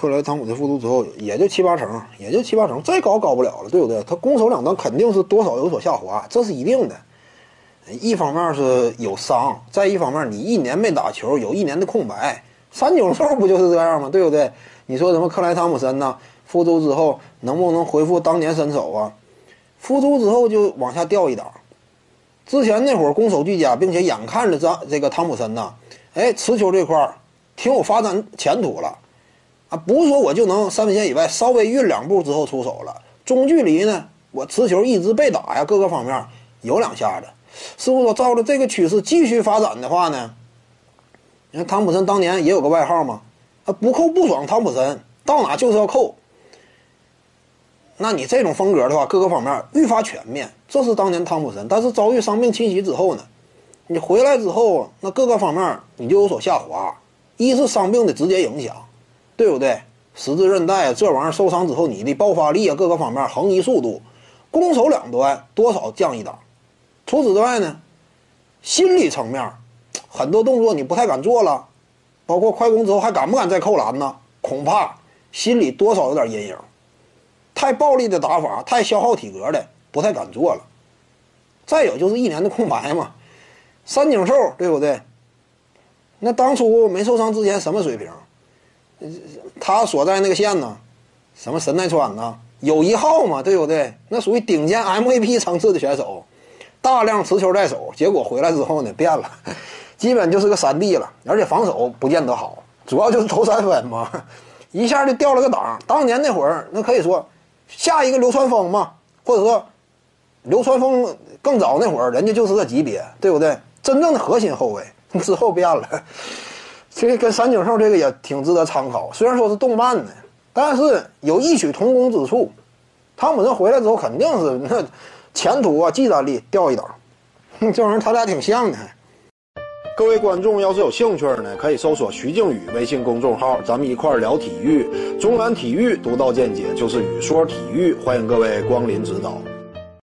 克莱汤普森复出之后，也就七八成，也就七八成，再高高不了了，对不对？他攻守两端肯定是多少有所下滑，这是一定的。一方面是有伤，再一方面你一年没打球，有一年的空白。三九兽不就是这样吗？对不对？你说什么克莱汤普森呢？复出之后能不能恢复当年身手啊？复出之后就往下掉一档。之前那会儿攻守俱佳，并且眼看着这这个汤普森呐，哎，持球这块儿挺有发展前途了。啊，不是说我就能三分线以外稍微运两步之后出手了，中距离呢，我持球一直被打呀，各个方面有两下子。师傅说，照着这个趋势继续发展的话呢，你看汤普森当年也有个外号嘛，啊，不扣不爽，汤普森到哪就是要扣。那你这种风格的话，各个方面愈发全面，这是当年汤普森。但是遭遇伤病侵袭之后呢，你回来之后，那各个方面你就有所下滑，一是伤病的直接影响。对不对？十字韧带这玩意儿受伤之后，你的爆发力啊，各个方面横移速度，攻守两端多少降一档。除此之外呢，心理层面，很多动作你不太敢做了，包括快攻之后还敢不敢再扣篮呢？恐怕心里多少有点阴影。太暴力的打法，太消耗体格的，不太敢做了。再有就是一年的空白嘛，三井寿对不对？那当初没受伤之前什么水平？他所在那个县呢，什么神奈川呢？有一号嘛，对不对？那属于顶尖 MVP 层次的选手，大量持球在手，结果回来之后呢，变了，基本就是个三 D 了，而且防守不见得好，主要就是投三分嘛，一下就掉了个档。当年那会儿，那可以说下一个流川枫嘛，或者说流川枫更早那会儿，人家就是个级别，对不对？真正的核心后卫 之后变了。这个跟三井寿这个也挺值得参考，虽然说是动漫的，但是有异曲同工之处。汤姆森回来之后肯定是那前途啊，技战力掉一档，这玩意儿他俩挺像的。各位观众要是有兴趣呢，可以搜索徐静宇微信公众号，咱们一块儿聊体育，中南体育独到见解就是语说体育，欢迎各位光临指导。